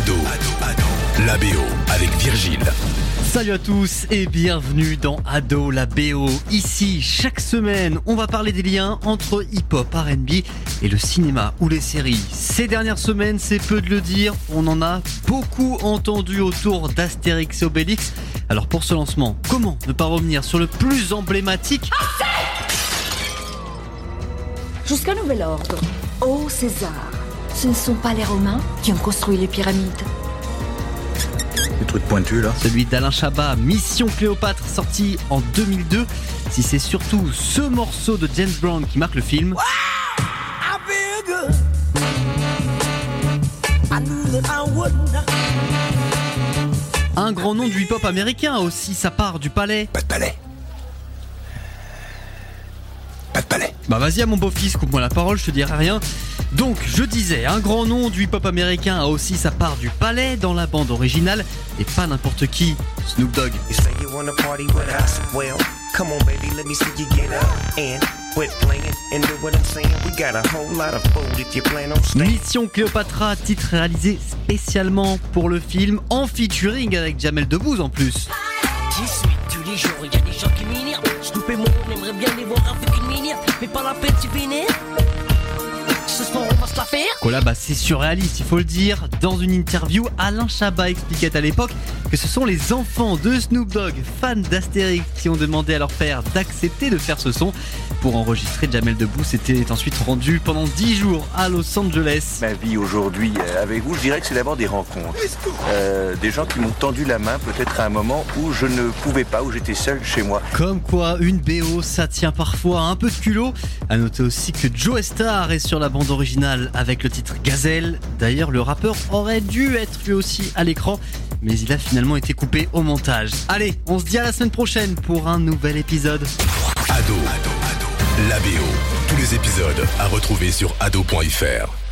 Ado, la BO avec Virgile. Salut à tous et bienvenue dans Ado la BO. Ici, chaque semaine, on va parler des liens entre hip-hop, RB et le cinéma ou les séries. Ces dernières semaines, c'est peu de le dire, on en a beaucoup entendu autour d'Astérix et Obélix. Alors pour ce lancement, comment ne pas revenir sur le plus emblématique? Jusqu'à nouvel ordre. Ô César, ce ne sont pas les Romains qui ont construit les pyramides. Les trucs pointus là. celui d'Alain Chabat, Mission Cléopâtre, sorti en 2002. Si c'est surtout ce morceau de James Brown qui marque le film, un grand nom du hip-hop américain a aussi sa part du palais. Pas de palais. Pas de palais. Bah vas-y à mon beau-fils, coupe-moi la parole, je te dirai rien. Donc, je disais, un grand nom du hip-hop américain a aussi sa part du palais dans la bande originale, et pas n'importe qui, Snoop Dogg. You say you wanna party with us? Well, come on, baby, let me see you get up and quit playing and do what I'm saying. We got a whole lot of food if you plan on staying. Mission Cléopâtra, titre réalisé spécialement pour le film, en featuring avec Jamel Debbouze en plus. J'y suis tous les jours, y a des gens qui m'énervent. Snoop et moi, on aimerait bien les voir avec une minière, mais pas la peine, tu vénère. Ce soir, on va se la faire. Collab assez surréaliste, il faut le dire. Dans une interview, Alain Chabat expliquait à l'époque que ce sont les enfants de Snoop Dogg, fans d'Astérix, qui ont demandé à leur père d'accepter de faire ce son. Pour enregistrer, Jamel Debbouze s'était ensuite rendu pendant 10 jours à Los Angeles. Ma vie aujourd'hui euh, avec vous, je dirais que c'est d'abord des rencontres. Euh, des gens qui m'ont tendu la main peut-être à un moment où je ne pouvais pas, où j'étais seul chez moi. Comme quoi, une BO, ça tient parfois un peu de culot. À noter aussi que Joe Star est sur la bande originale avec le titre Gazelle. D'ailleurs, le rappeur aurait dû être lui aussi à l'écran, mais il a finalement été coupé au montage. Allez, on se dit à la semaine prochaine pour un nouvel épisode. Ado, la BO. Tous les épisodes à retrouver sur ado.fr.